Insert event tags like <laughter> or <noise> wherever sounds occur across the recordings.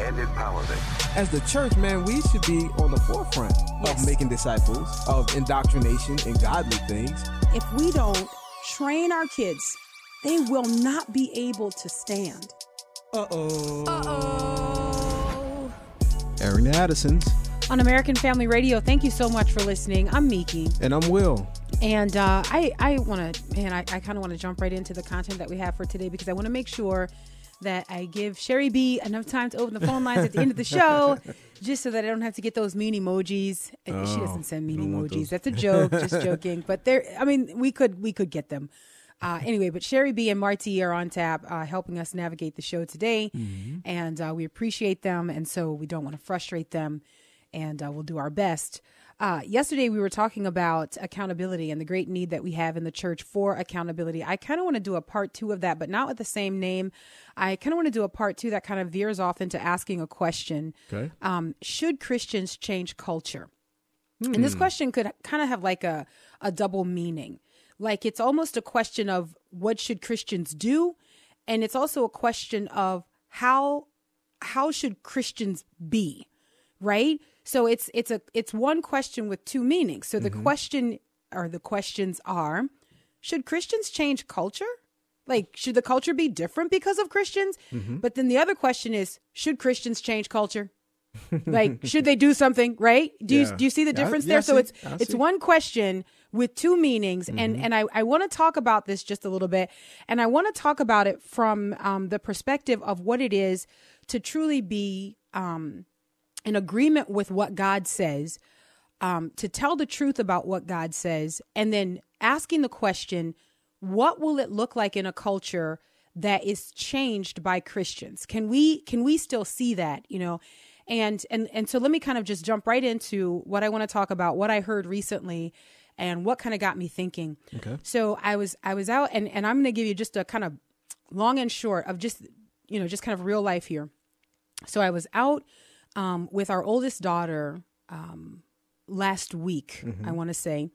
and empowerment. As the church, man, we should be on the forefront Yes. of making disciples, of indoctrination and godly things. If we don't train our kids, they will not be able to stand. Uh-oh. Uh-oh. Airing Addison's. On American Family Radio, thank you so much for listening. I'm Miki. And I'm Will. And uh, I, I want to, man, I, I kind of want to jump right into the content that we have for today because I want to make sure that I give Sherry B enough time to open the phone lines at the end of the show, <laughs> just so that I don't have to get those mean emojis. And she doesn't send mean emojis. That's a joke, <laughs> just joking. But there, I mean, we could we could get them. Uh, anyway, but Sherry B and Marty are on tap, uh, helping us navigate the show today, and uh, we appreciate them, and so we don't want to frustrate them, and uh, we'll do our best. Uh, yesterday, we were talking about accountability and the great need that we have in the church for accountability. I kind of want to do a part two of that, but not with the same name. I kind of want to do a part two that kind of veers off into asking a question: Okay. um, Should Christians change culture? And this question could kind of have like a, a double meaning. Like it's almost a question of what should Christians do? And it's also a question of how how should Christians be? Right? So it's it's a it's one question with two meanings. So the question or the questions are should Christians change culture? Like should the culture be different because of Christians? But then the other question is should Christians change culture? <laughs> like should they do something right? Do you do you see the Yeah, difference yeah, there? I so it's it's one question with two meanings. And and i i want to talk about this just a little bit. And i want to talk about it from um the perspective of what it is to truly be um in agreement with what god says um to tell the truth about what god says and then asking the question what will it look like in a culture that is changed by Christians? Can we can we still see that, you know? And and and so let me kind of just jump right into what I want to talk about, what I heard recently and what kind of got me thinking. Okay. So I was I was out and and I'm going to give you just a kind of long and short of just you know, just kind of real life here. So I was out um, with our oldest daughter um, last week, I want to say,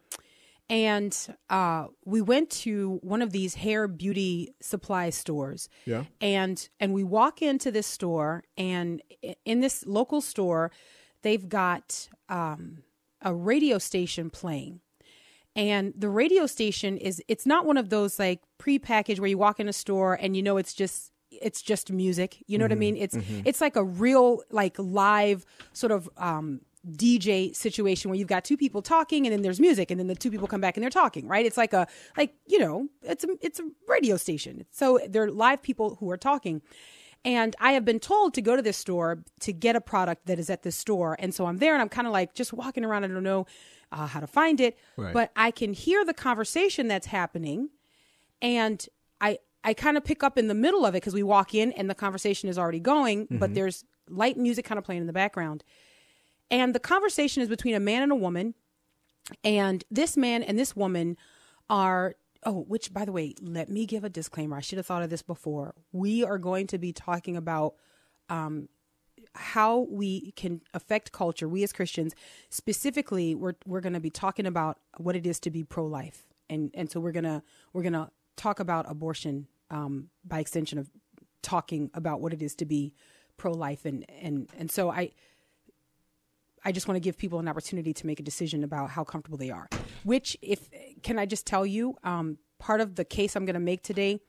and uh, we went to one of these hair beauty supply stores. Yeah. and and we walk into this store, and in this local store, they've got um, a radio station playing and the radio station is it's not one of those like pre-packaged where you walk in a store and you know it's just it's just music you know what i mean it's it's like a real like live sort of um DJ situation where you've got two people talking and then there's music and then the two people come back and they're talking, right? It's like a like, you know, it's a it's a radio station. So they're live people who are talking. And I have been told to go to this store to get a product that is at this store. And so I'm there and I'm kind of like just walking around. I don't know uh, how to find it, Right. but I can hear the conversation that's happening. And I, kind of pick up in the middle of it because we walk in and the conversation is already going, but there's light music kind of playing in the background. And the conversation is between a man and a woman. And this man and this woman are, oh, which by the way, let me give a disclaimer. I should have thought of this before. We are going to be talking about um, how we can affect culture. We as Christians, specifically, we're we're going to be talking about what it is to be pro life, and and so we're gonna we're gonna talk about abortion um, by extension of talking about what it is to be pro life, and and and so I I just want to give people an opportunity to make a decision about how comfortable they are. Which, if can I just tell you, um, part of the case I'm going to make today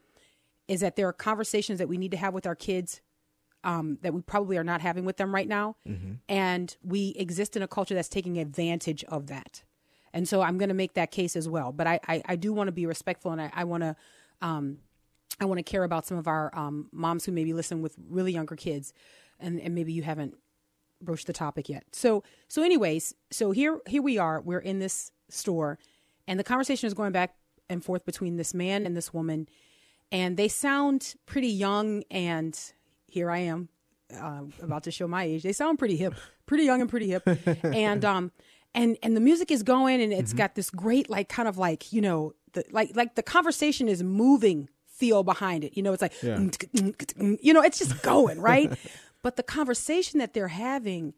is that there are conversations that we need to have with our kids um, that we probably are not having with them right now, and we exist in a culture that's taking advantage of that. And so I'm going to make that case as well. But I, I, I do want to be respectful, and I, I want to. Um, I want to care about some of our um, moms who maybe listen with really younger kids, and, and maybe you haven't broached the topic yet. So so anyways, so here here we are. We're in this store, and the conversation is going back and forth between this man and this woman, and they sound pretty young. And here I am, uh, about to show my age. They sound pretty hip, pretty young and pretty hip, <laughs> and um and and the music is going and Mm-hmm. it's got this great like kind of like you know the like like the conversation is moving feel behind it you know it's like Yeah. you know it's just going right <laughs> but the conversation that they're having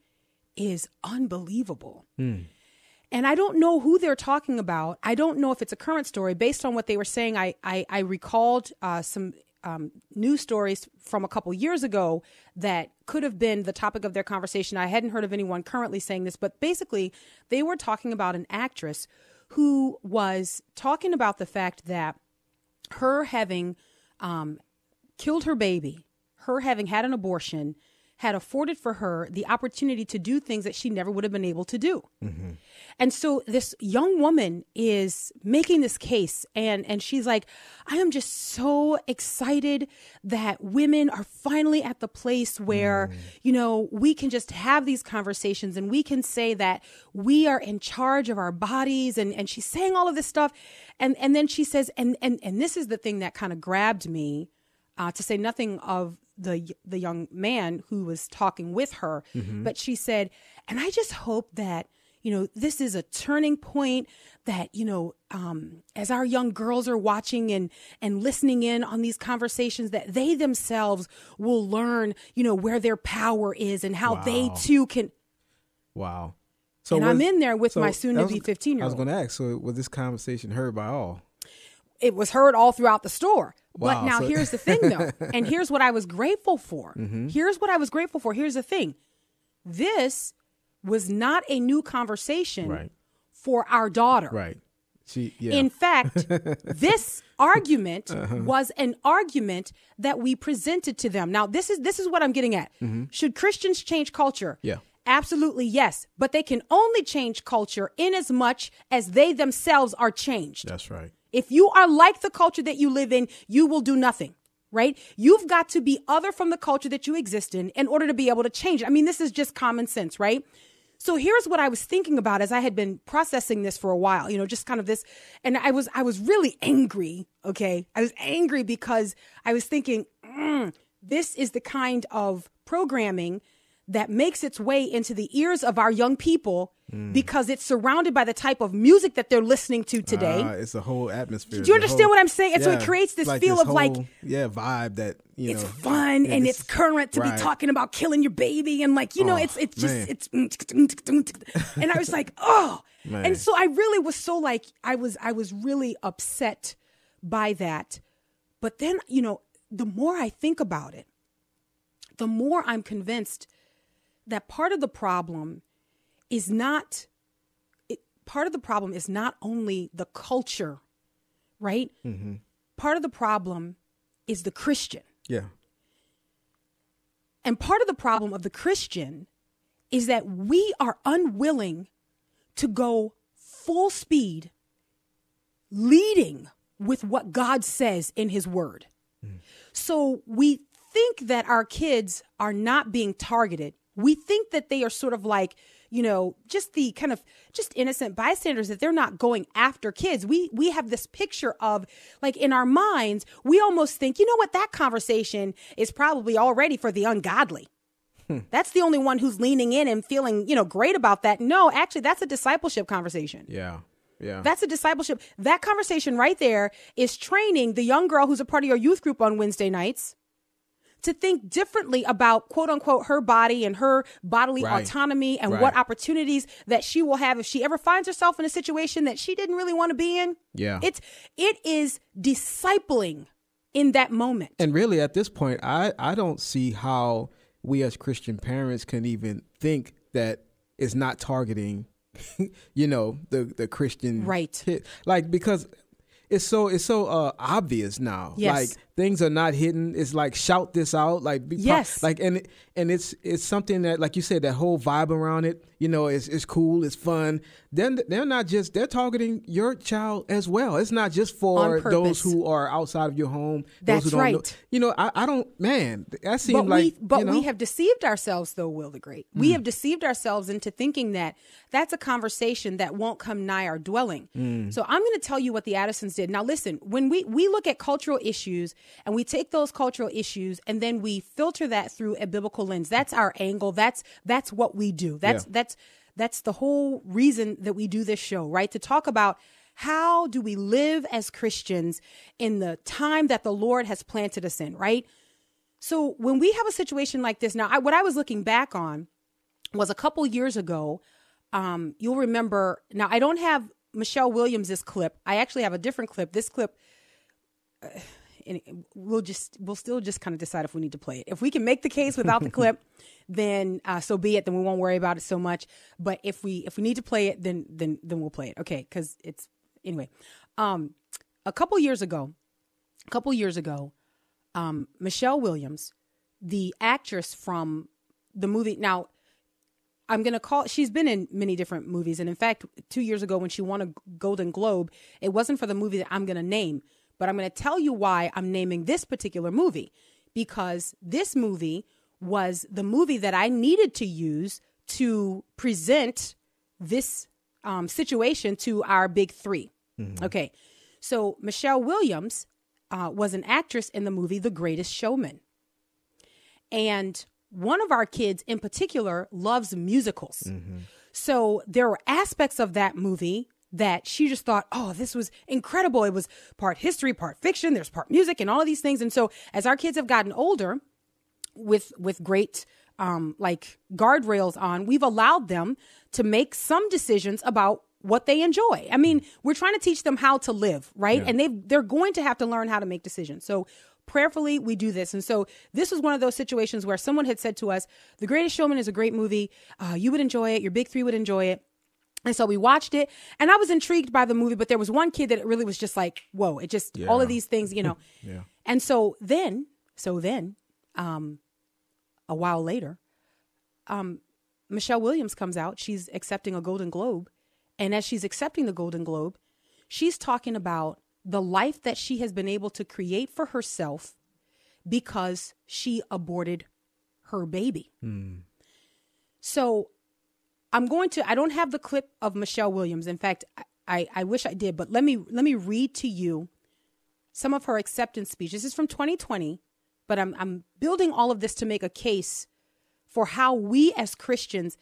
is unbelievable and I don't know who they're talking about. I don't know if it's a current story. Based on what they were saying, I I, I recalled uh, some um, news stories from a couple years ago that could have been the topic of their conversation. I hadn't heard of anyone currently saying this, but basically, they were talking about an actress who was talking about the fact that her having um, killed her baby, her having had an abortion, had afforded for her the opportunity to do things that she never would have been able to do. And so this young woman is making this case and and she's like I am just so excited that women are finally at the place where you know we can just have these conversations and we can say that we are in charge of our bodies. And and she's saying all of this stuff and and then she says and and and this is the thing that kind of grabbed me uh, to say nothing of the the young man who was talking with her. But she said, and I just hope that you know this is a turning point that you know um, as our young girls are watching and and listening in on these conversations that they themselves will learn you know where their power is and how they too can Wow. And I'm in there with my soon-to-be 15-year-old. I was going to ask. So was this conversation heard by all? it was heard all throughout the store. But now so- here's the thing though. <laughs> and here's what I was grateful for. Mm-hmm. Here's what I was grateful for. Here's the thing. This was not a new conversation Right. for our daughter. Right. She. Yeah. In fact, <laughs> this argument Uh-huh. was an argument that we presented to them. Now, this is this is what I'm getting at. Should Christians change culture? Mm-hmm. Yeah. Absolutely yes, but they can only change culture in as much as they themselves are changed. That's right. If you are like the culture that you live in, you will do nothing, right? You've got to be other from the culture that you exist in in order to be able to change. I mean, this is just common sense, right? So here's what I was thinking about as I had been processing this for a while, you know, just kind of this and I was I was really angry, okay? I was angry because I was thinking, mm, this is the kind of programming that makes its way into the ears of our young people because it's surrounded by the type of music that they're listening to today. Ah, it's a whole atmosphere. Do you understand whole- what I'm saying? And so it creates this like feel of like yeah vibe that you know, it's know fun yeah, and this- it's current to right. be talking about killing your baby and like you know Oh, it's it's just man. it's and I was like <laughs> oh Man. and so I really was so like I was I was really upset by that but then you know the more I think about it the more I'm convinced that part of the problem is not it, part of the problem is not only the culture right Mm-hmm. part of the problem is the Christian yeah and part of the problem of the Christian is that we are unwilling to go full speed leading with what God says in his word. So we think that our kids are not being targeted. We think that they are sort of like, you know, just the kind of just innocent bystanders that they're not going after kids. We we have this picture of like in our minds, we almost think, you know what, that conversation is probably already for the ungodly. Hmm. That's the only one who's leaning in and feeling, you know, great about that. No, actually, that's a discipleship conversation. yeah yeah That's a discipleship. That conversation right there is training the young girl who's a part of your youth group on Wednesday nights to think differently about quote unquote her body and her bodily Right. autonomy and Right. what opportunities that she will have if she ever finds herself in a situation that she didn't really want to be in. Yeah. It's it is discipling in that moment. and really at this point i i don't see how we as christian parents can even think that it's not targeting <laughs> you know the the christian Right. kid. like because it's so it's so uh obvious now. Yes. like things are not hidden. It's like shout this out. Like be Yes. like and and it's it's something that like you said that whole vibe around it you know it's it's cool it's fun. Then they're not just they're targeting your child as well. It's not just for those who are outside of your home That's those who don't know- right. you know, I, I don't, man, that seems but like, we but you know, Mm. we have deceived ourselves though will the great. We have deceived ourselves into thinking that that's a conversation that won't come nigh our dwelling. Mm. so i'm going to tell you what the addisons did now listen when we we look at cultural issues and we take those cultural issues and then we filter that through a biblical lens that's our angle that's that's what we do that's Yeah. that's that's the whole reason that we do this show, right? To talk about how do we live as Christians in the time that the Lord has planted us in, right? So when we have a situation like this, now I, what I was looking back on was a couple years ago. Um, you'll remember. Now I don't have Michelle Williams' clip. I actually have a different clip. This clip. Uh, and we'll just we'll still just kind of decide if we need to play it. If we can make the case without the <laughs> clip, then uh, so be it. Then we won't worry about it so much. But if we if we need to play it, then then then we'll play it. Okay, because it's anyway. Um, a couple years ago, a couple years ago, um, Michelle Williams, the actress from the movie. Now, I'm gonna call. She's been in many different movies, and in fact, two years ago when she won a Golden Globe, it wasn't for the movie that I'm gonna name but I'm going to tell you why I'm naming this particular movie because this movie was the movie that I needed to use to present this um, situation to our big 3 mm-hmm. Okay. So Michelle Williams uh, was an actress in the movie The Greatest Showman. And one of our kids in particular loves musicals. Mm-hmm. So there were aspects of that movie that she just thought, oh, this was incredible. It was part history, part fiction. There's part music and all of these things. And so as our kids have gotten older, with with great um, like guardrails on, we've allowed them to make some decisions about what they enjoy. I mean, we're trying to teach them how to live, right? Yeah. And they they're going to have to learn how to make decisions. So prayerfully we do this and so this was one of those situations where someone had said to us the greatest showman is a great movie uh, you would enjoy it your big three would enjoy it and so we watched it and I was intrigued by the movie, but there was one kid that it really was just like, whoa, it just, yeah. all of these things, you know. <laughs> yeah. And so then, so then, um, a while later, um, Michelle Williams comes out. She's accepting a Golden Globe. And as she's accepting the Golden Globe, she's talking about the life that she has been able to create for herself because she aborted her baby. Mm. So I'm going to. I don't have the clip of Michelle Williams. In fact, I, I wish I did, but let me let me read to you some of her acceptance speech. This is from 2020, but I'm I'm building all of this to make a case for how we as Christians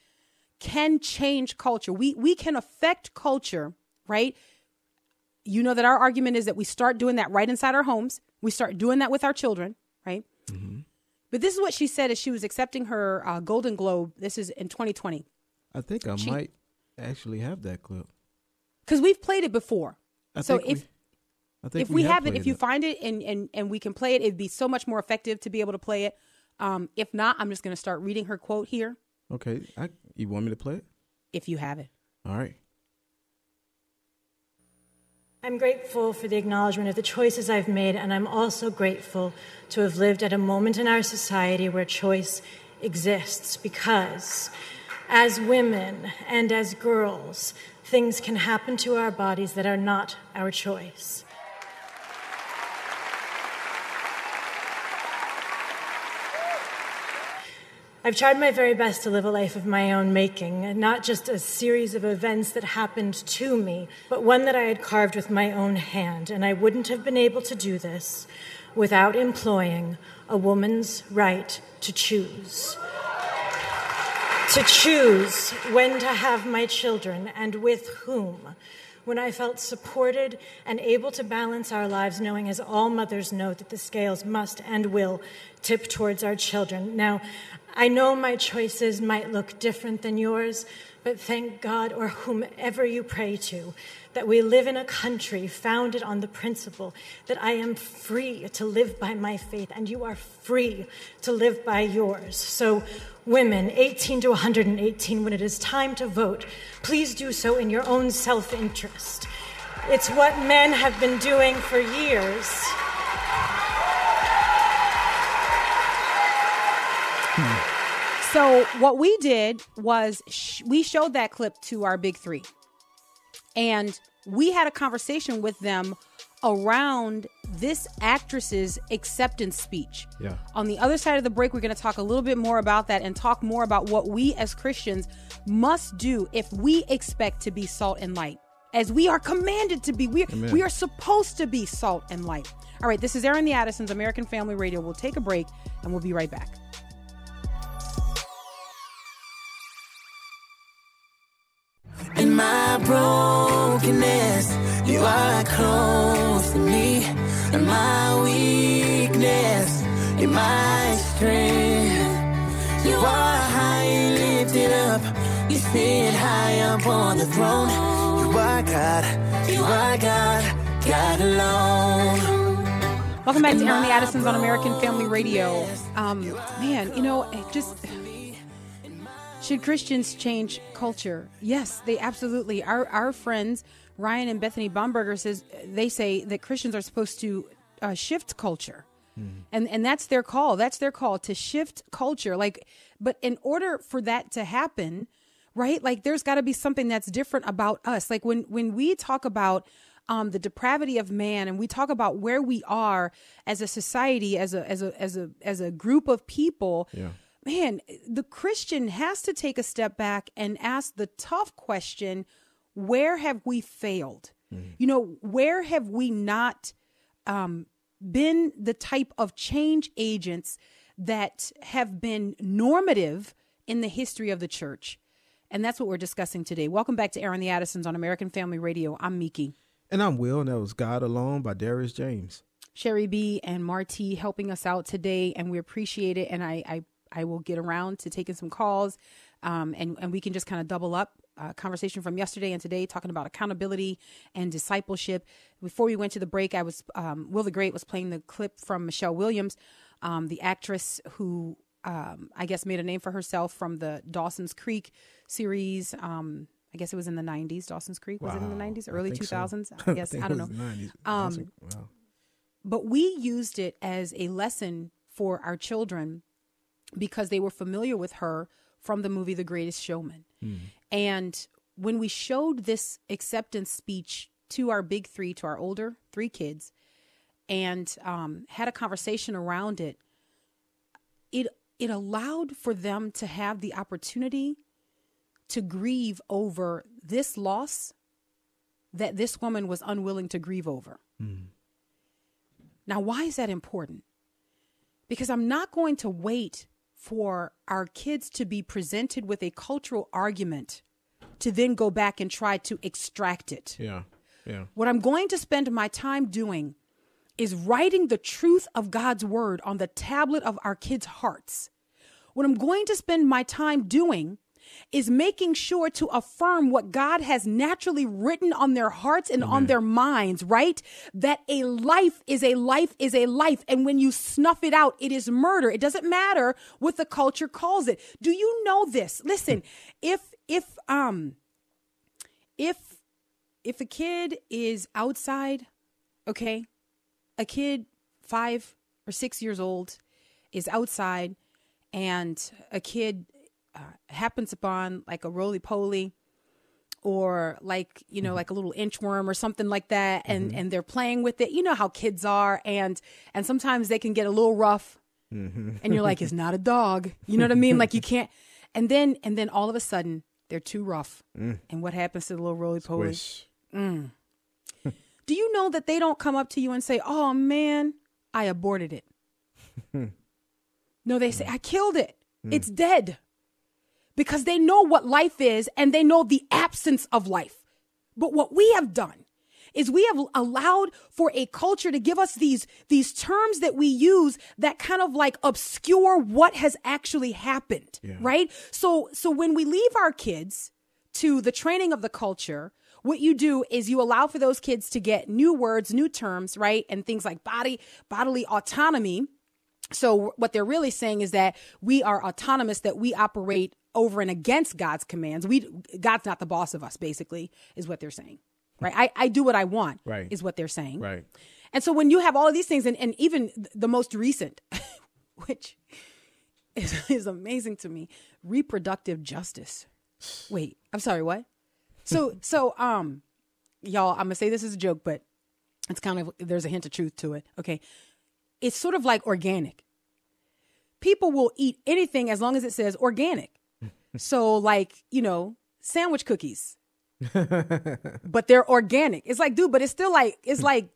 can change culture. We we can affect culture, right? You know that our argument is that we start doing that right inside our homes. We start doing that with our children, right? Mm-hmm. But this is what she said as she was accepting her uh, Golden Globe. This is in 2020. I think I she, might actually have that clip because we've played it before. I so if we, if we, we have, it, if you it. find it and, and and we can play it, it'd be so much more effective to be able to play it. Um, if not, I'm just going to start reading her quote here. Okay, I, you want me to play it? If you have it. All right. I'm grateful for the acknowledgement of the choices I've made, and I'm also grateful to have lived at a moment in our society where choice exists because as women and as girls, things can happen to our bodies that are not our choice. I've tried my very best to live a life of my own making, not just a series of events that happened to me, but one that I had carved with my own hand. And I wouldn't have been able to do this without employing a woman's right to choose to choose when to have my children and with whom. When I felt supported and able to balance our lives, knowing, as all mothers know, that the scales must and will tip towards our children. Now, I know my choices might look different than yours, but thank God or whomever you pray to that we live in a country founded on the principle that I am free to live by my faith and you are free to live by yours. So, women 18 to 118, when it is time to vote, please do so in your own self interest. It's what men have been doing for years. So, what we did was sh- we showed that clip to our big three. And we had a conversation with them around this actress's acceptance speech. Yeah. On the other side of the break, we're going to talk a little bit more about that and talk more about what we as Christians must do if we expect to be salt and light. As we are commanded to be, we, we are supposed to be salt and light. All right, this is Airing the Addisons, American Family Radio. We'll take a break and we'll be right back. Brokenness. You are close to me and my weakness. You're my strength. You are high and lifted up. You sit high up on the throne. You are God. You are God. God alone. Welcome back to Airing the Addisons on American Family Radio. Um, man, you know, it just should Christians change culture? Yes, they absolutely. Our our friends Ryan and Bethany Bomberger says they say that Christians are supposed to uh, shift culture. And and that's their call. That's their call to shift culture. Like but in order for that to happen, right? Like there's got to be something that's different about us. Like when when we talk about um, the depravity of man and we talk about where we are as a society as a as a as a as a group of people Yeah. Man the christian has to take a step back and ask the tough question where have we failed? You know where have we not um, been the type of change agents that have been normative in the history of the church? And that's what we're discussing today. Welcome back to airing the addisons on american family radio. I'm miki. And I'm Will, and that was God Alone by Darius James. Sherry B and Marty helping us out today, and we appreciate it. And I, I, I will get around to taking some calls, um, and and we can just kind of double up uh, conversation from yesterday and today, talking about accountability and discipleship. Before we went to the break, I was um, Will the Great was playing the clip from Michelle Williams, um, the actress who um, I guess made a name for herself from the Dawson's Creek series. Um, I guess it was in the '90s. Dawson's Creek was it in the Wow. '90s, I early think so. 2000s? <laughs> I guess think I don't know. was the 90s. Um, Wow. but we used it as a lesson for our children because they were familiar with her from the movie The Greatest Showman. And when we showed this acceptance speech to our big three, to our older three kids, and um, had a conversation around it, it it allowed for them to have the opportunity to grieve over this loss that this woman was unwilling to grieve over. Now, why is that important? Because I'm not going to wait for our kids to be presented with a cultural argument to then go back and try to extract it. Yeah. Yeah. What I'm going to spend my time doing is writing the truth of God's word on the tablet of our kids' hearts. What I'm going to spend my time doing is making sure to affirm what God has naturally written on their hearts and on their minds, right? That a life is a life is a life. And when you snuff it out, it is murder. It doesn't matter what the culture calls it. Do you know this? Listen, if, if, um, if, if a kid is outside, okay, a kid five or six years old is outside and a kid uh, happens upon like a roly poly or like you know mm-hmm. like a little inchworm or something like that and mm-hmm. and they're playing with it. You know how kids are and and sometimes they can get a little rough mm-hmm. and you're like it's not a dog. You know what i mean? Like you can't <laughs> and then and then all of a sudden they're too rough. Mm. And what happens to the little roly poly Squish. Mm. <laughs> do you know that they don't come up to you and say, "Oh man, I aborted it"? <laughs> no, they say, mm. "I killed it. It's dead." Because they know what life is and they know the absence of life. But what we have done is we have allowed for a culture to give us these these terms that we use that kind of like obscure what has actually happened, right? So so when we leave our kids to the training of the culture, what you do is you allow for those kids to get new words, new terms, right? And things like body bodily autonomy. So what they're really saying is that we are autonomous, that we operate over and against God's commands. We God's not the boss of us, basically, is what they're saying. Right? I, I do what I want, Right. is what they're saying. Right. And so when you have all of these things, and, and even the most recent, <laughs> which is, is amazing to me, reproductive justice. Wait, I'm sorry, what? So so um y'all, I'm gonna say this is a joke, but it's kind of there's a hint of truth to it. Okay. It's sort of like organic. People will eat anything as long as it says organic. So like, you know, sandwich cookies. <laughs> but they're organic. It's like, dude, but it's still like it's like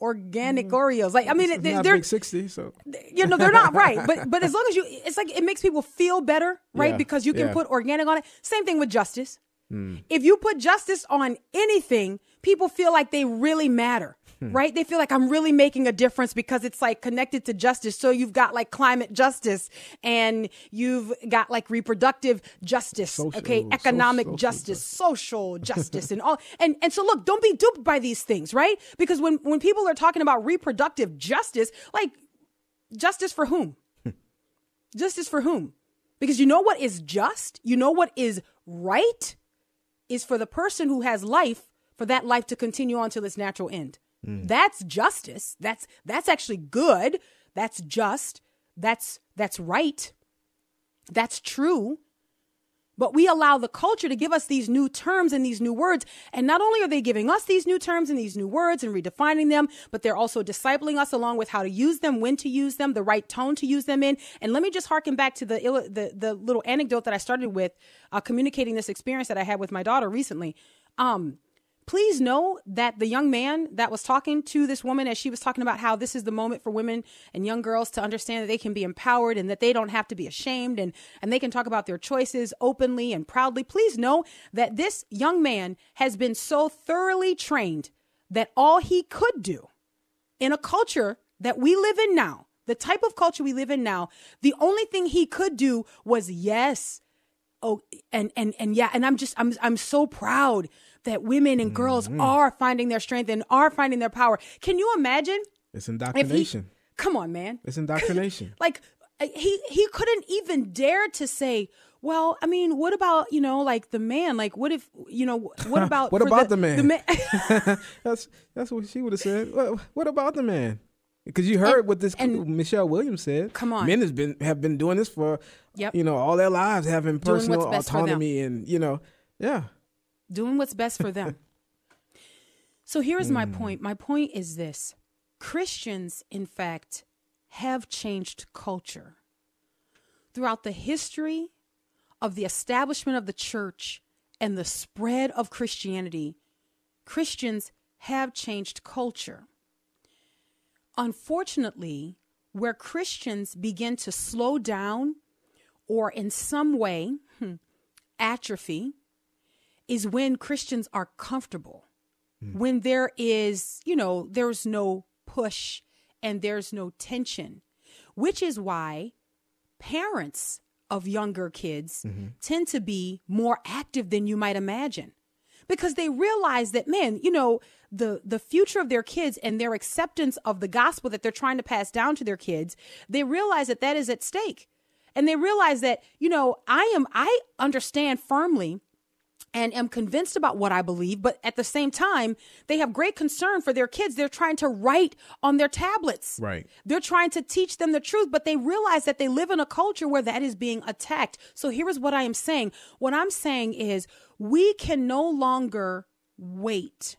organic mm. Oreos. Like, I mean, It's they're, not they're big 60, so you know they're not right but but as long as you <laughs> it's like it makes people feel better right Yeah, because you can yeah. put organic on it same thing with justice mm. If you put justice on anything, people feel like they really matter. Hmm. Right? They feel like I'm really making a difference because it's like connected to justice. So you've got like climate justice and you've got like reproductive justice, Social- okay, economic social justice, social justice and all. And and so look, don't be duped by these things, right? Because when when people are talking about reproductive justice, like justice for whom? Hmm. justice for whom? Because you know what is just? You know what is right? Is for the person who has life for that life to continue on till its natural end. That's justice. That's that's actually good. That's just. That's that's right. That's true. But we allow the culture to give us these new terms and these new words. And not only are they giving us these new terms and these new words and redefining them, but they're also discipling us along with how to use them, when to use them, the right tone to use them in. And let me just harken back to the the, the little anecdote that I started with, uh, communicating this experience that I had with my daughter recently. Um, please know that the young man that was talking to this woman as she was talking about how this is the moment for women and young girls to understand that they can be empowered and that they don't have to be ashamed and and they can talk about their choices openly and proudly. Please know that this young man has been so thoroughly trained that all he could do in a culture that we live in now the type of culture we live in now the only thing he could do was yes oh and and and yeah and i'm just i'm i'm so proud that women and girls are finding their strength and are finding their power can you imagine It's if he indoctrination. come on man It's indoctrination. <laughs> like uh, he he couldn't even dare to say well i mean what about you know like the man like what if you know what about What about the man? ma- that's that's what she would have said. What, what about the man? Because you heard And- what this and- Michelle Williams said. Come on. men has been have been doing this for Yep. you know all their lives, having personal what's best for them. autonomy and you know yeah. Doing what's best for them. <laughs> so here's Hmm. my point. My point is this Christians, in fact, have changed culture. Throughout the history of the establishment of the church and the spread of Christianity, Christians have changed culture. Unfortunately, where Christians begin to slow down or in some way hmm, atrophy, is when Christians are comfortable. Hmm. When there is, you know, there's no push and there's no tension, which is why parents of younger kids mm-hmm. tend to be more active than you might imagine because they realize that man you know the the future of their kids and their acceptance of the gospel that they're trying to pass down to their kids they realize that that is at stake and they realize that you know i am i understand firmly and am convinced about what I believe, but at the same time, they have great concern for their kids. They're trying to write on their tablets. Right. They're trying to teach them the truth, but they realize that they live in a culture where that is being attacked. So here is what I am saying. What I'm saying is we can no longer wait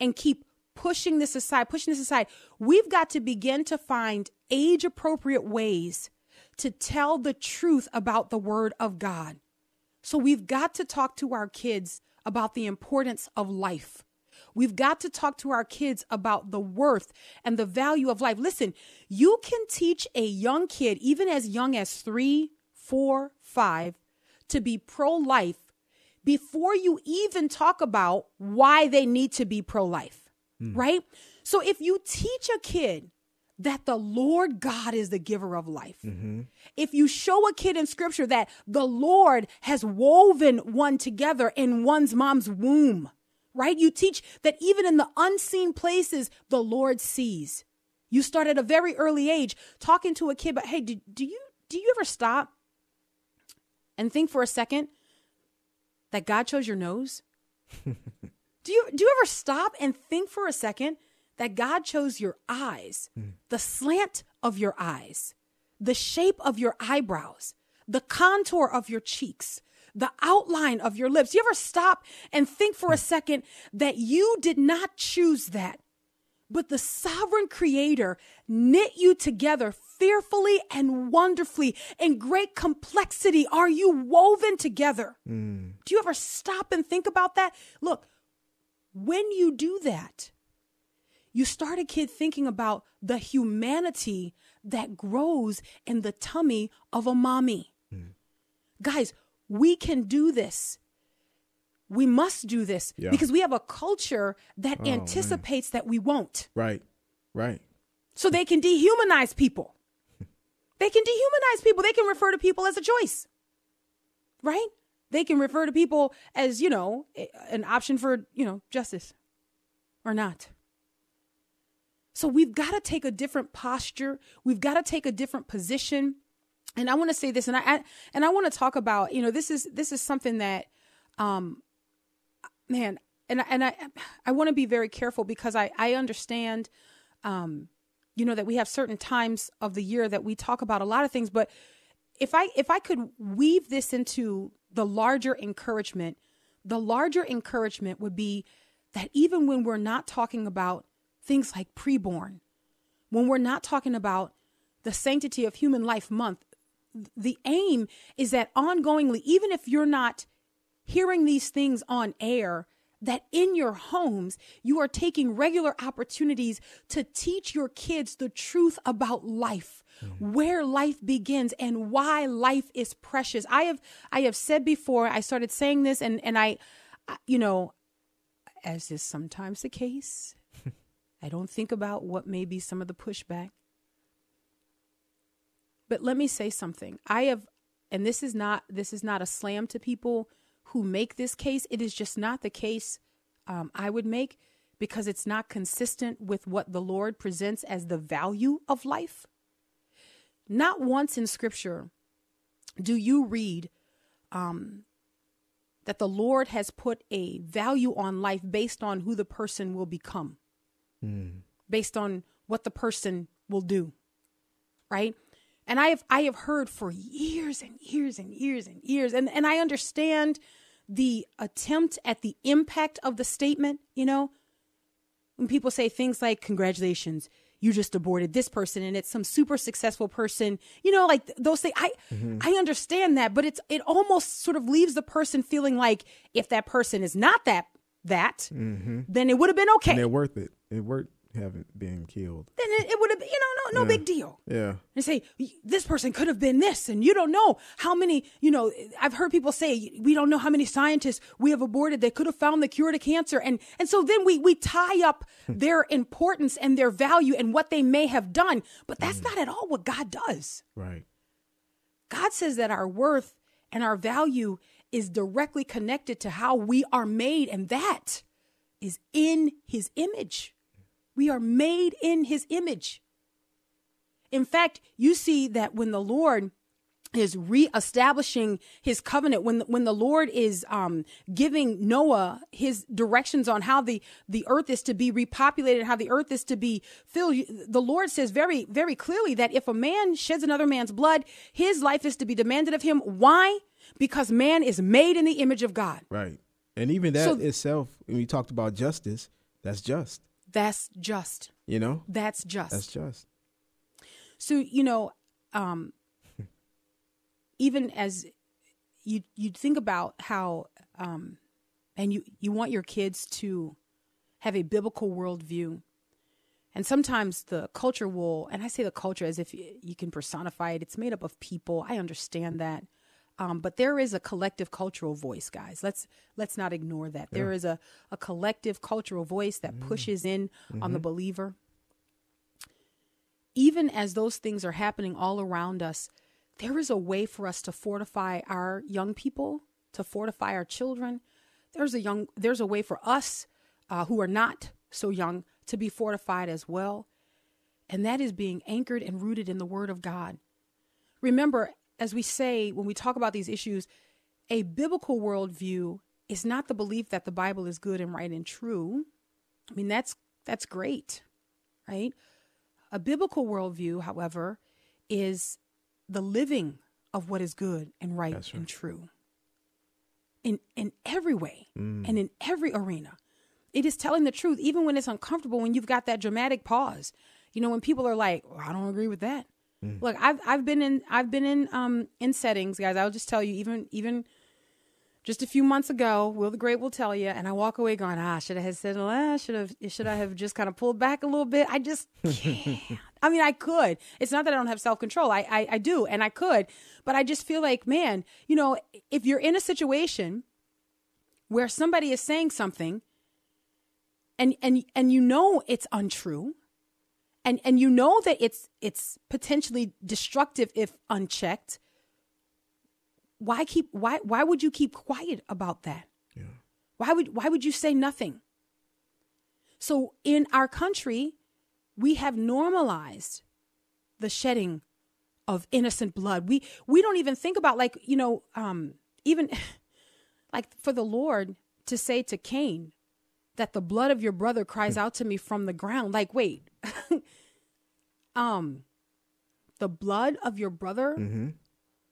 and keep pushing this aside, pushing this aside. We've got to begin to find age appropriate ways to tell the truth about the word of God. So we've got to talk to our kids about the importance of life. We've got to talk to our kids about the worth and the value of life. Listen, you can teach a young kid, even as young as three, four, five, to be pro life before you even talk about why they need to be pro life, hmm. right? So if you teach a kid that the Lord God is the giver of life, mm-hmm. if you show a kid in scripture that the Lord has woven one together in one's mom's womb, right? You teach that even in the unseen places, the Lord sees. You start at a very early age talking to a kid, but hey, do, do you do you ever stop and think for a second that God chose your nose? <laughs> do you do you ever stop and think for a second that God chose your eyes, hmm. the slant of your eyes, the shape of your eyebrows, the contour of your cheeks, the outline of your lips? You ever stop and think for a hmm. second that you did not choose that? But the sovereign creator knit you together fearfully and wonderfully in great complexity. Are you woven together? Hmm. Do you ever stop and think about that? Look, when you do that, you start a kid thinking about the humanity that grows in the tummy of a mommy. Mm. Guys, we can do this. we must do this Yeah. because we have a culture that Oh, man. anticipates that we won't. Right. Right. So they can dehumanize people. <laughs> They can dehumanize people. They can refer to people as a choice. Right? They can refer to people as, you know, an option for, you know, justice or not. So we've got to take a different posture. We've got to take a different position. And I want to say this and I, I and I want to talk about, you know, this is this is something that um man, and I, and I I want to be very careful because I I understand um you know that we have certain times of the year that we talk about a lot of things but if i if i could weave this into the larger encouragement the larger encouragement would be that even when we're not talking about things like preborn. When we're not talking about the sanctity of human life month the aim is that ongoingly even if you're not hearing these things on air that in your homes you are taking regular opportunities to teach your kids the truth about life mm. where life begins and why life is precious. I have i have said before i started saying this and and i I- you know as is sometimes the case i don't think about what may be some of the pushback. But let me say something. I have and this is not this is not a slam to people who make this case. It is just not the case um, i would make because it's not consistent with what the lord presents as the value of life. Not once in scripture do you read um, that the lord has put a value on life based on who the person will become Mm. based on what the person will do right? And i have i have heard for years and years and years and years and and i understand the attempt at the impact of the statement you know? When people say things like congratulations you just aborted this person and it's some super successful person you know like those things i mm-hmm. i understand that but it's it almost sort of leaves the person feeling like if that person is not that that mm-hmm. then it would have been okay And they're worth it. It worth having been killed. then it, it would have been, you know, no, no big deal. Yeah. And say, this person could have been this, and you don't know how many, you know, I've heard people say, we don't know how many scientists we have aborted that could have found the cure to cancer. And, and so then we, we tie up hmm. their importance and their value and what they may have done. But that's hmm. not at all what God does. Right. God says that our worth and our value is directly connected to how we are made, and that is in his image. We are made in his image. In fact, you see that when the Lord is reestablishing his covenant when when the lord is um giving noah his directions on how the the earth is to be repopulated how the earth is to be filled the lord says very very clearly that if a man sheds another man's blood his life is to be demanded of him why because man is made in the image of god Right. And even that So- itself, when we talked about justice, that's just. that's just You know? that's just That's just. So you know, um, <laughs> even as you you think about how, um, and you you want your kids to have a biblical worldview, and sometimes the culture will, and I say the culture as if you can personify it. It's made up of people. I understand that. Um, but there is a collective cultural voice, guys. Let's let's not ignore that. There is a, a collective cultural voice that pushes in on the believer even as those things are happening all around us, there is a way for us to fortify our young people, to fortify our children. There's a young, there's a way for us uh, who are not so young to be fortified as well, and that is being anchored and rooted in the Word of God. Remember, as we say when we talk about these issues, a biblical worldview is not the belief that the Bible is good and right and true. I mean, that's that's great, right? A biblical worldview, however, is the living of what is good and right, and true. In in every way mm. and in every arena. It is telling the truth, even when it's uncomfortable, when you've got that dramatic pause. You know, when people are like, well, I don't agree with that. Look, I've I've been in I've been in um in settings, guys. I'll just tell you, even even just a few months ago, Will the Great will tell you, and I walk away going, ah, should I have said, ah, should have, should I have just kind of pulled back a little bit? I just <laughs> can't. I mean, I could. It's not that I don't have self control. I, I, I do, and I could, but I just feel like, man, you know, if you're in a situation where somebody is saying something and and and you know it's untrue and and you know that it's it's potentially destructive if unchecked. Why keep why why would you keep quiet about that? Yeah. why would why would you say nothing? So in our country we have normalized the shedding of innocent blood. We we don't even think about like you know um even <laughs> like for the lord to say to cain that the blood of your brother cries out to me from the ground like wait <laughs> um the blood of your brother Mm-hmm.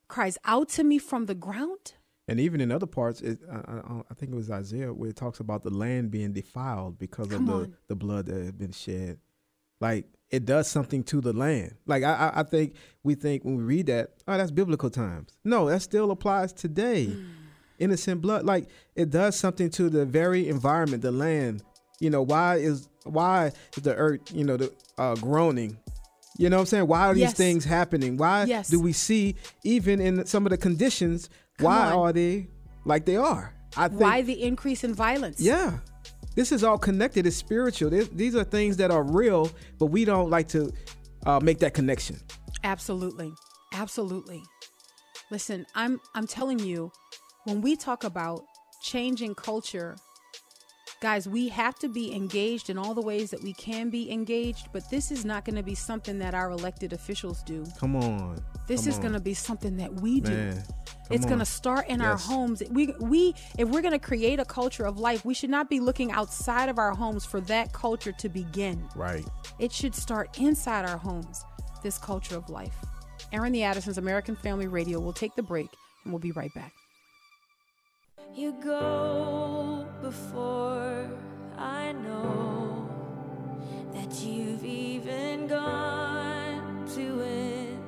cries out to me from the ground And even in other parts, it, I, I, think it was Isaiah where it talks about the land being defiled because Come of the, on. the blood that had been shed. Like it does something to the land. Like I, I, I think we think when we read that, oh, that's biblical times. No, that still applies today. Mm. Innocent blood, like it does something to the very environment, the land. You know why is why is the earth, you know, the uh, groaning. You know what I'm saying? Why are these Yes. things happening? Why Yes. do we see even in some of the conditions? Come why on. are they like they are? I think, why the increase in violence Yeah, this is all connected. It's spiritual. These are things that are real, but we don't like to uh, make that connection. Absolutely. Absolutely. Listen, I'm I'm telling you, when we talk about changing culture, guys, we have to be engaged in all the ways that we can be engaged, but this is not going to be something that our elected officials do. Come on. This Come is going to be something that we do. Man, come it's going to start in our homes. We we if we're going to create a culture of life, we should not be looking outside of our homes for that culture to begin. Right. It should start inside our homes, this culture of life. Airing the Addisons, American Family Radio. We'll take the break and we'll be right back. You go before I know that you've even gone to win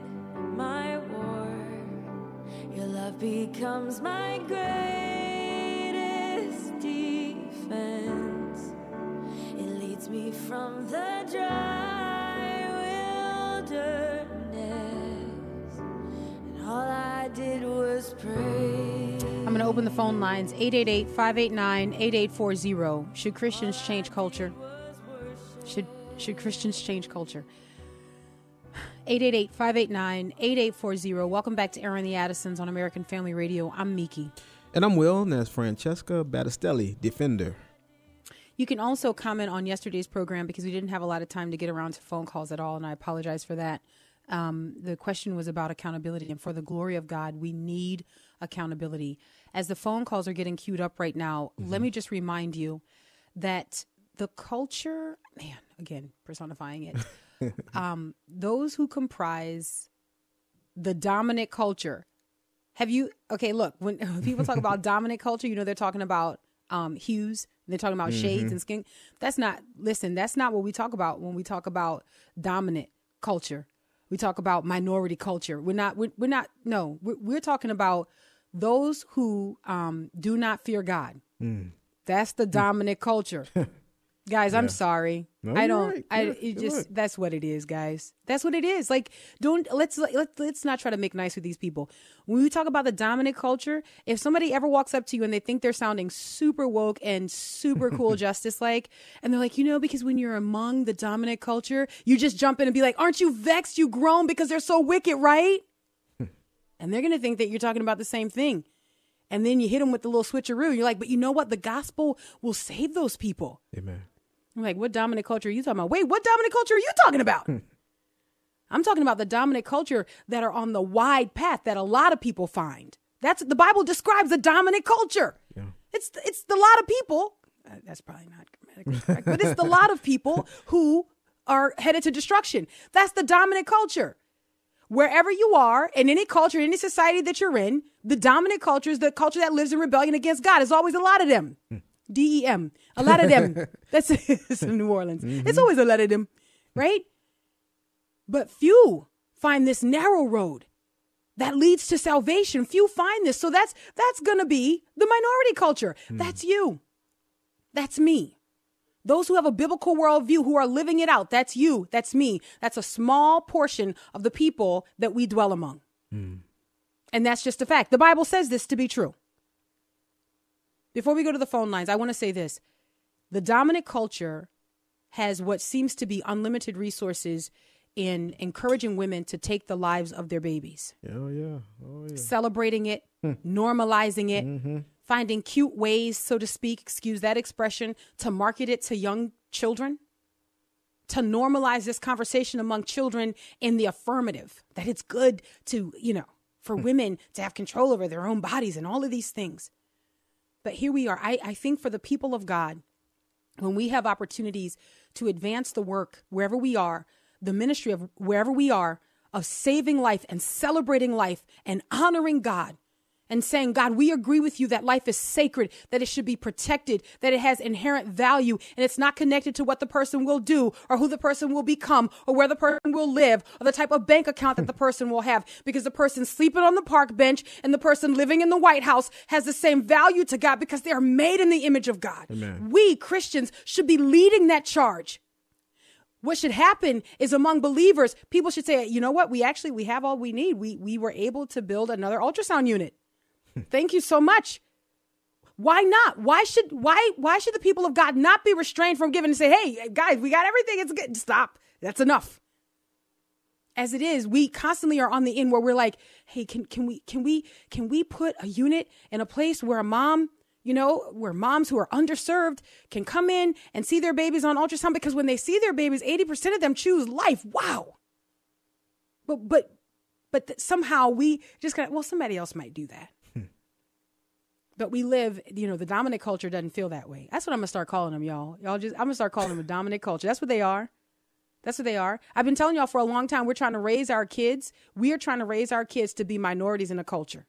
my war. Your love becomes my greatest defense. It leads me from the dry wilderness, and all I did was pray. Going to open the phone lines 888 589 8840. Should Christians change culture? Should, should Christians change culture? 888 589 8840. Welcome back to Airing the Addisons on American Family Radio. I'm Miki. And I'm Will, and that's Francesca Battistelli, defender. You can also comment on yesterday's program because we didn't have a lot of time to get around to phone calls at all, and I apologize for that. Um, the question was about accountability, and for the glory of God, we need accountability. As the phone calls are getting queued up right now, let me just remind you that the culture, man, again, personifying it, <laughs> um, those who comprise the dominant culture. Have you okay? Look, <laughs> when, people talk about dominant culture, you know they're talking about um, hues. They're talking about shades and skin. That's not. Listen, that's not what we talk about when we talk about dominant culture. We talk about minority culture. We're not. We're, we're not. No, we're, we're talking about those who um, do not fear God. That's the dominant culture. <laughs> Guys, I'm sorry. No, I don't. right. I You're- it you're just right. that's what it is, guys. That's what it is. Like, don't let's let's let's not try to make nice with these people. When we talk about the dominant culture, if somebody ever walks up to you and they think they're sounding super woke and super cool, <laughs> justice like, and they're like, you know, because when you're among the dominant culture, you just jump in and be like, aren't you vexed? You groan because they're so wicked, right? And they're gonna think that you're talking about the same thing. And then you hit them with the little switcheroo. You're like, but you know what? The gospel will save those people. Amen. I'm like, what dominant culture are you talking about? Wait, what dominant culture are you talking about? I'm talking about the dominant culture that are on the wide path that a lot of people find. That's the Bible describes a dominant culture. Yeah. It's it's the lot of people. uh, that's probably not grammatically correct, but it's the lot of people <laughs> who are headed to destruction. That's the dominant culture. Wherever you are, in any culture, in any society that you're in, the dominant culture is the culture that lives in rebellion against God. There's always a lot of them. Hmm. D E M. A lot of them. <laughs> That's <laughs> in New Orleans. Mm-hmm. It's always a lot of them, right? But few find this narrow road that leads to salvation. Few find this. So that's that's gonna be the minority culture. Hmm. That's you. That's me. Those who have a biblical worldview who are living it out, that's you, that's me. That's a small portion of the people that we dwell among. And that's just a fact. The Bible says this to be true. before we go to the phone lines, I want to say this. The dominant culture has what seems to be unlimited resources in encouraging women to take the lives of their babies, Oh yeah. Oh yeah. celebrating it, normalizing it, Mm-hmm. Finding cute ways, so to speak, excuse that expression, to market it to young children, to normalize this conversation among children in the affirmative, that it's good to, you know, for hmm. women to have control over their own bodies and all of these things. But here we are. I, I think for the people of God, when we have opportunities to advance the work wherever we are, the ministry of wherever we are, of saving life and celebrating life and honoring God and saying, God, we agree with you that life is sacred, that it should be protected, that it has inherent value, and it's not connected to what the person will do or who the person will become or where the person will live or the type of bank account that the hmm. person will have. Because the person sleeping on the park bench and the person living in the White House has the same value to God because they are made in the image of God. Amen. We Christians should be leading that charge. What should happen is among believers, people should say, you know what? We actually we have all we need. We we were able to build another ultrasound unit. Thank you so much. Why not? Why should why why should the people of God not be restrained from giving and say, "Hey, guys, we got everything. It's good. Stop. That's enough." As it is, we constantly are on the end where we're like, "Hey, can can we can we can we put a unit in a place where a mom, you know, where moms who are underserved can come in and see their babies on ultrasound because when they see their babies, 80% of them choose life. Wow. But but but somehow we just got well somebody else might do that but we live you know the dominant culture doesn't feel that way. That's what i'm gonna start calling them y'all. Y'all just i'm gonna start calling them a dominant culture. That's what they are. That's what they are. I've been telling y'all for a long time we're trying to raise our kids. We are trying to raise our kids to be minorities in a culture.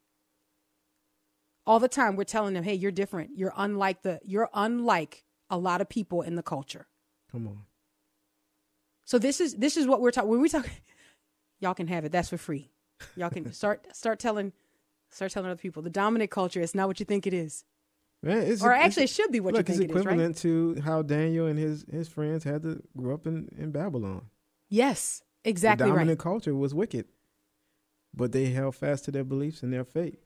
All the time we're telling them hey you're different. You're unlike the you're unlike a lot of people in the culture. Come on. so this is this is what we're talking when we talk <laughs> y'all can have it. That's for free. Y'all can start start telling start telling other people the dominant culture is not what you think it is Man, Or actually, it should be what you think it's it is, right? equivalent to how Daniel and his his friends had to grow up in in Babylon. yes exactly the right dominant culture was wicked, but they held fast to their beliefs and their faith,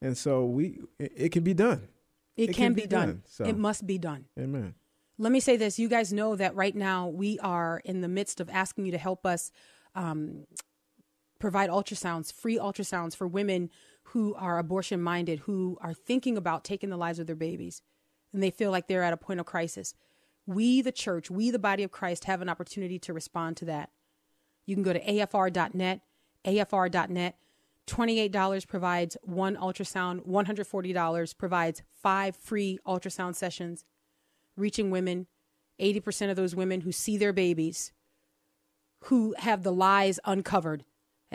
and so we it, it can be done. it, can, be, done, so. it must be done Amen. let me say this you guys know that right now we are in the midst of asking you to help us um, provide ultrasounds free ultrasounds for women who are abortion minded who are thinking about taking the lives of their babies and they feel like they're at a point of crisis. We the church we the body of christ have an opportunity to respond to that. You can go to afr.net afr.net $28 provides one ultrasound $140 provides five free ultrasound sessions reaching women 80% of those women who see their babies who have the lies uncovered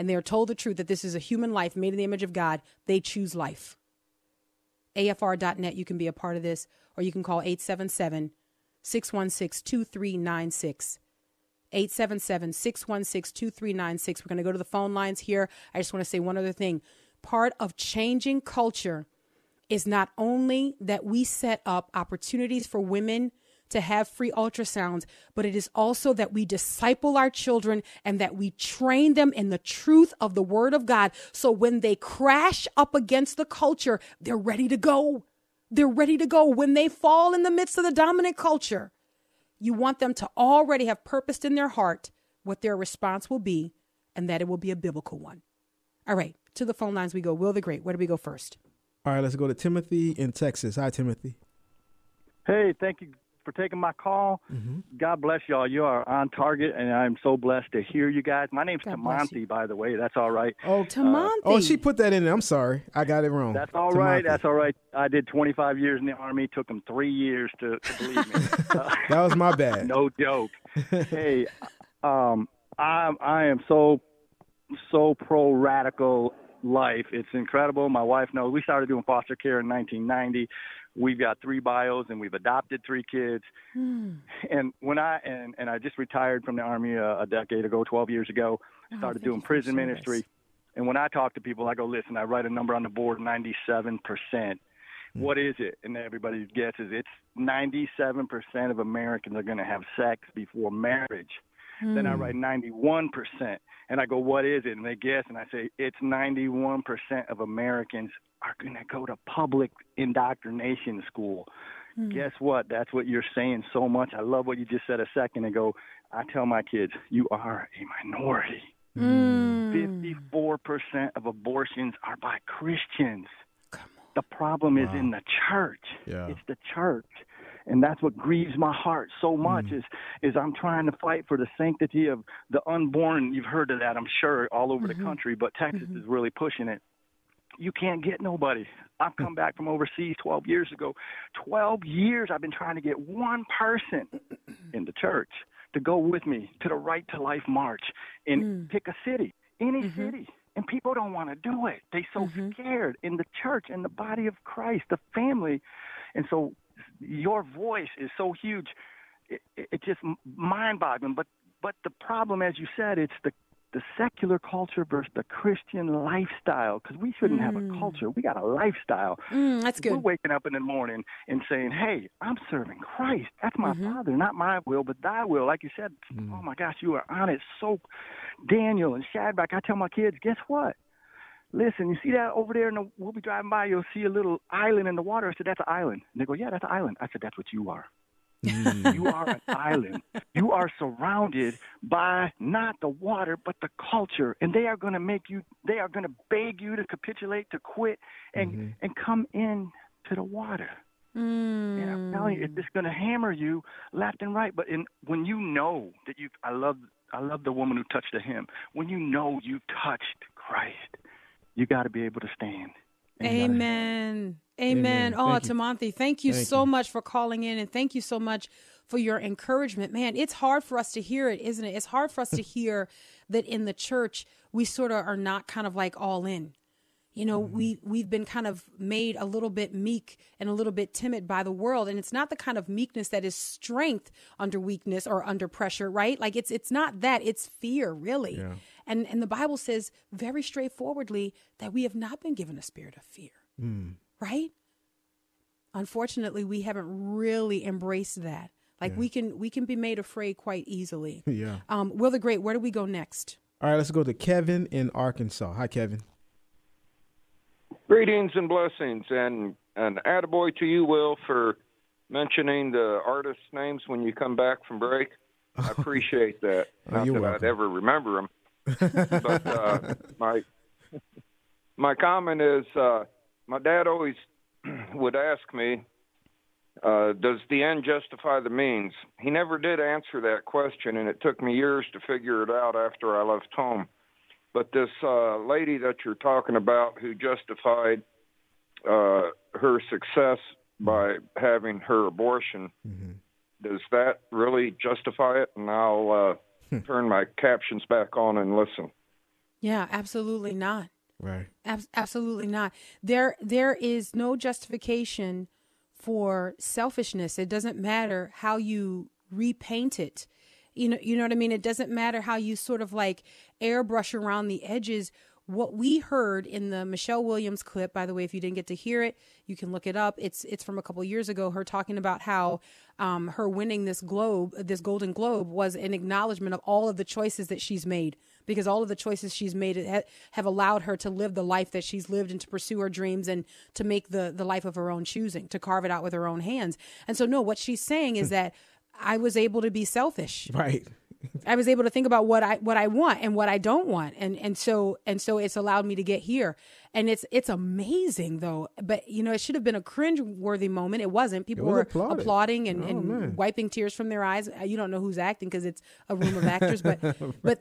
and they are told the truth that this is a human life made in the image of God, they choose life. AFR.net, you can be a part of this, or you can call 877 616 2396. 877 616 2396. We're going to go to the phone lines here. I just want to say one other thing. Part of changing culture is not only that we set up opportunities for women to have free ultrasounds, but it is also that we disciple our children and that we train them in the truth of the word of God. So when they crash up against the culture, they're ready to go. They're ready to go. When they fall in the midst of the dominant culture, you want them to already have purposed in their heart what their response will be and that it will be a biblical one. All right, to the phone lines we go. Will the Great, where do we go first? All right, let's go to Timothy in Texas. Hi, Timothy. Hey, thank you for taking my call. Mm-hmm. God bless y'all. You are on target, and I'm so blessed to hear you guys. My name's God bless Tamonti, by the way. That's all right. Oh, Tamonti. oh, she put that in there. I'm sorry, I got it wrong. That's all right. Timothy. That's all right. I did 25 years in the Army. Took them three years to, to believe me. <laughs> Uh, That was my bad. <laughs> no joke. <laughs> hey, um, I I am so so pro radical life. It's incredible. My wife knows. We started doing foster care in 1990. We've got three bios and we've adopted three kids. Hmm. And when I and and I just retired from the army a, a decade ago, 12 years ago. Oh, started thank doing you for your prison ministry. service. And when I talk to people, I go, listen, I write a number on the board, 97%. Hmm. What is it? And everybody guesses it's 97% of Americans are going to have sex before marriage. Then I hmm. write 91%. And I go, what is it? And they guess, and I say, it's 91% of Americans are going to go to public indoctrination school. Hmm. Guess what? That's what you're saying so much. I love what you just said a second ago. I tell my kids, you are a minority. Mm. 54% of abortions are by Christians. The problem is in the church. Yeah. It's the church. And that's what grieves my heart so much hmm. is is I'm trying to fight for the sanctity of the unborn. You've heard of that, I'm sure, all over the mm-hmm. country, but Texas mm-hmm. is really pushing it. You can't get nobody. I've come back from overseas 12 years ago. 12 years I've been trying to get one person in the church to go with me to the Right to Life March and hmm. pick a city, any mm-hmm. city. And people don't want to do it. They so mm-hmm. scared in the church, in the body of Christ, the family. And so your voice is so huge. It, it, it's just mind-boggling. But but the problem, as you said, it's the the secular culture versus the Christian lifestyle. Because we shouldn't have a hmm. culture. We got a lifestyle. Mm, that's good. We're waking up in the morning and saying, "Hey, I'm serving Christ. That's my mm-hmm. Father, not my will, but Thy will." Like you said, hmm. oh my gosh, you are on it. So, Daniel and Shadrach, I tell my kids, guess what? Listen, you see that over there, and the, we'll be driving by. You'll see a little island in the water. I said, "That's an island." And they go, "Yeah, that's an island." I said, "That's what you are." Mm. you are an island. You are surrounded by not the water, but the culture, and they are going to make you. They are going to beg you to capitulate, to quit, and mm-hmm. and come in to the water. And I'm telling you, it's mm. going to hammer you left and right. But in, when you know that you, I love, I love the woman who touched the hem. When you know you touched Christ, you got to be able to stand. Amen. Amen. Amen. Oh, you. Thank you Thank so you. much for calling in and thank you so much for your encouragement. Man, it's hard for us to hear it, isn't it? It's hard for us to <laughs> hear that in the church we sort of are not kind of like all in. You know, Mm-hmm. we we've been kind of made a little bit meek and a little bit timid by the world, and it's not the kind of meekness that is strength under weakness or under pressure, right? Like it's it's not that; it's fear, really. Yeah. And and the Bible says very straightforwardly that we have not been given a spirit of fear, Mm. right? Unfortunately, we haven't really embraced that. Like we can we can be made afraid quite easily. <laughs> Yeah. Um, Will the Great, where do we go next? All right, let's go to Kevin in Arkansas. Hi, Kevin. Greetings and blessings, and an attaboy to you, Will, for mentioning the artists' names when you come back from break. I <laughs> appreciate that. Oh, Not that welcome. I'd ever remember them, but uh, <laughs> my my comment is, uh, my dad always <clears throat> would ask me, uh, "Does the end justify the means?" He never did answer that question, and it took me years to figure it out after I left home. But this uh, lady that you're talking about, who justified uh, her success by having her abortion, does that really justify it? And I'll uh, turn my captions back on and listen. Yeah, absolutely not. Right. Ab- absolutely not. There there is no justification for selfishness. It doesn't matter how you repaint it. You know you know what I mean? It doesn't matter how you sort of like airbrush around the edges. What we heard in the Michelle Williams clip, by the way, if you didn't get to hear it, you can look it up. It's it's from a couple years ago. Her talking about how um, her winning this globe, this Golden Globe, was an acknowledgement of all of the choices that she's made because all of the choices she's made ha- have allowed her to live the life that she's lived and to pursue her dreams and to make the the life of her own choosing, to carve it out with her own hands. And so, no, what she's saying is <laughs> that I was able to be selfish. Right. I was able to think about what I what I want and what I don't want, and and so and so it's allowed me to get here, and it's it's amazing though. But you know, it should have been a cringe worthy moment. It wasn't. People was were applauded. applauding and, Oh, and man. wiping tears from their eyes. You don't know who's acting because it's a room of <laughs> actors, but but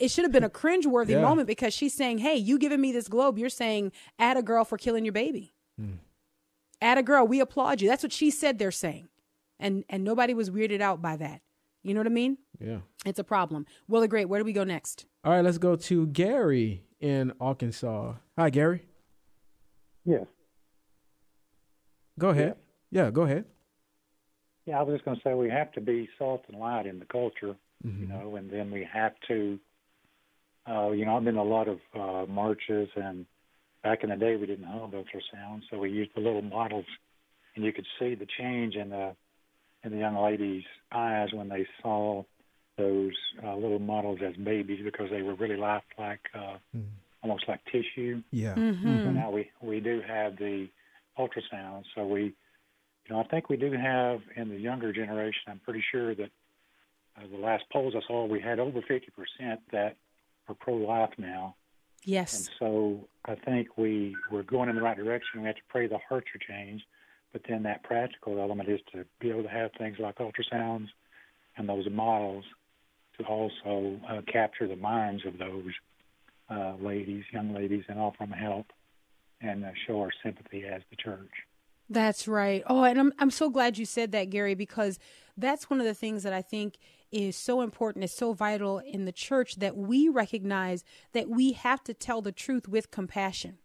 it should have been a cringe worthy Yeah. moment because she's saying, "Hey, you giving me this globe? You're saying at a girl for killing your baby." Hmm. At a girl, we applaud you. That's what she said. They're saying, and and nobody was weirded out by that. You know what I mean? Yeah. It's a problem. Will the Great, where do we go next? All right, let's go to Gary in Arkansas. Hi, Gary. Yes. Go ahead. Yeah, go ahead. Yeah, I was just going to say we have to be salt and light in the culture, Mm-hmm. you know, and then we have to, uh, you know, I've been a lot of uh, marches, and back in the day we didn't have ultrasound, so we used the little models, and you could see the change in the in the young ladies' eyes when they saw those uh, little models as babies because they were really lifelike uh, almost like tissue. Yeah. So now we we do have the ultrasound. So we, you know, I think we do have in the younger generation. I'm pretty sure that uh, the last polls I saw, we had over 50 percent that are pro-life now. Yes. And so I think we we're going in the right direction. We have to pray the hearts are changed, but then that practical element is to be able to have things like ultrasounds and those models to also uh, capture the minds of those uh, ladies, young ladies, and offer them help and uh, show our sympathy as the church. That's right. Oh, and I'm I'm so glad you said that, Gary, because that's one of the things that I think is so important, is so vital in the church that we recognize that we have to tell the truth with compassion.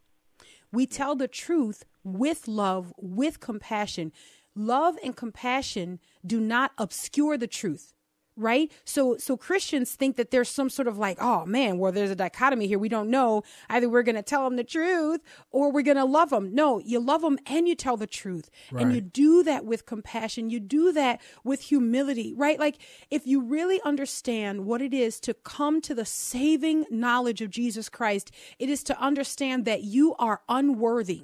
We tell the truth with love, with compassion. Love and compassion do not obscure the truth right? So so christians think that there's some sort of like oh man well there's a dichotomy here. We don't know. Either we're going to tell them the truth or we're going to love them no you love them and you tell the truth. And you do that with compassion. You do that with humility right? Like if you really understand what it is to come to the saving knowledge of jesus christ it is to understand that you are unworthy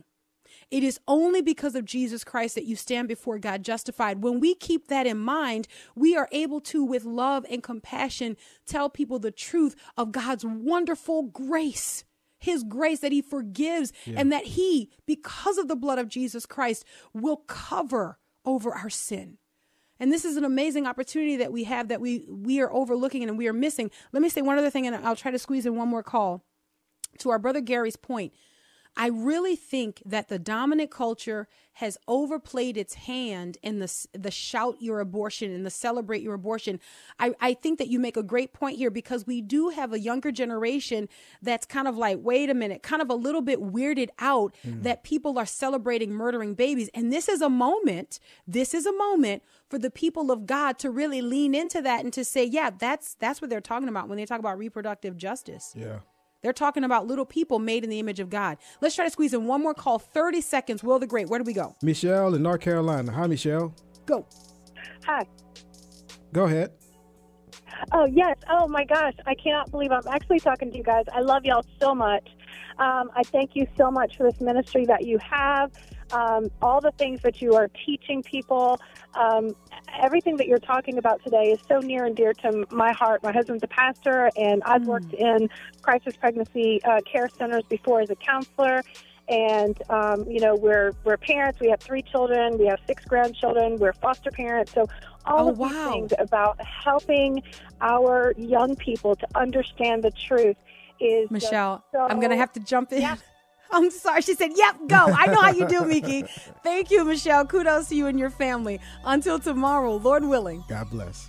it is only because of Jesus Christ that you stand before God justified. When we keep that in mind, we are able to, with love and compassion, tell people the truth of God's wonderful grace. His grace that he forgives and that he, because of the blood of Jesus Christ, will cover over our sin. And this is an amazing opportunity that we have that we we are overlooking and we are missing. Let me say one other thing, and I'll try to squeeze in one more call. To our brother Gary's point, I really think that the dominant culture has overplayed its hand in the the shout your abortion and the celebrate your abortion. I, I think that you make a great point here because we do have a younger generation that's kind of like, wait a minute, kind of a little bit weirded out hmm. that people are celebrating murdering babies. And this is a moment, this is a moment for the people of God to really lean into that and to say, yeah, that's that's what they're talking about when they talk about reproductive justice. Yeah. They're talking about little people made in the image of God. Let's try to squeeze in one more call. 30 seconds. Will the Great. Where do we go? Michelle in North Carolina. Hi, Michelle. Go. Hi. Go ahead. Oh, yes. Oh, my gosh. I cannot believe I'm actually talking to you guys. I love y'all so much. Um, I thank you so much for this ministry that you have, um, all the things that you are teaching people. Um, everything that you're talking about today is so near and dear to my heart. My husband's a pastor, and I've worked in crisis pregnancy uh, care centers before as a counselor. And um, you know, we're we're parents. We have three children. We have six grandchildren. We're foster parents. So all Oh, of these wow. things about helping our young people to understand the truth is Michelle, so- I'm going to have to jump in. Yeah. <laughs> I'm sorry. She said, Yep, go. I know how you do, <laughs> Miki. Thank you, Michelle. Kudos to you and your family. Until tomorrow, Lord willing. God bless.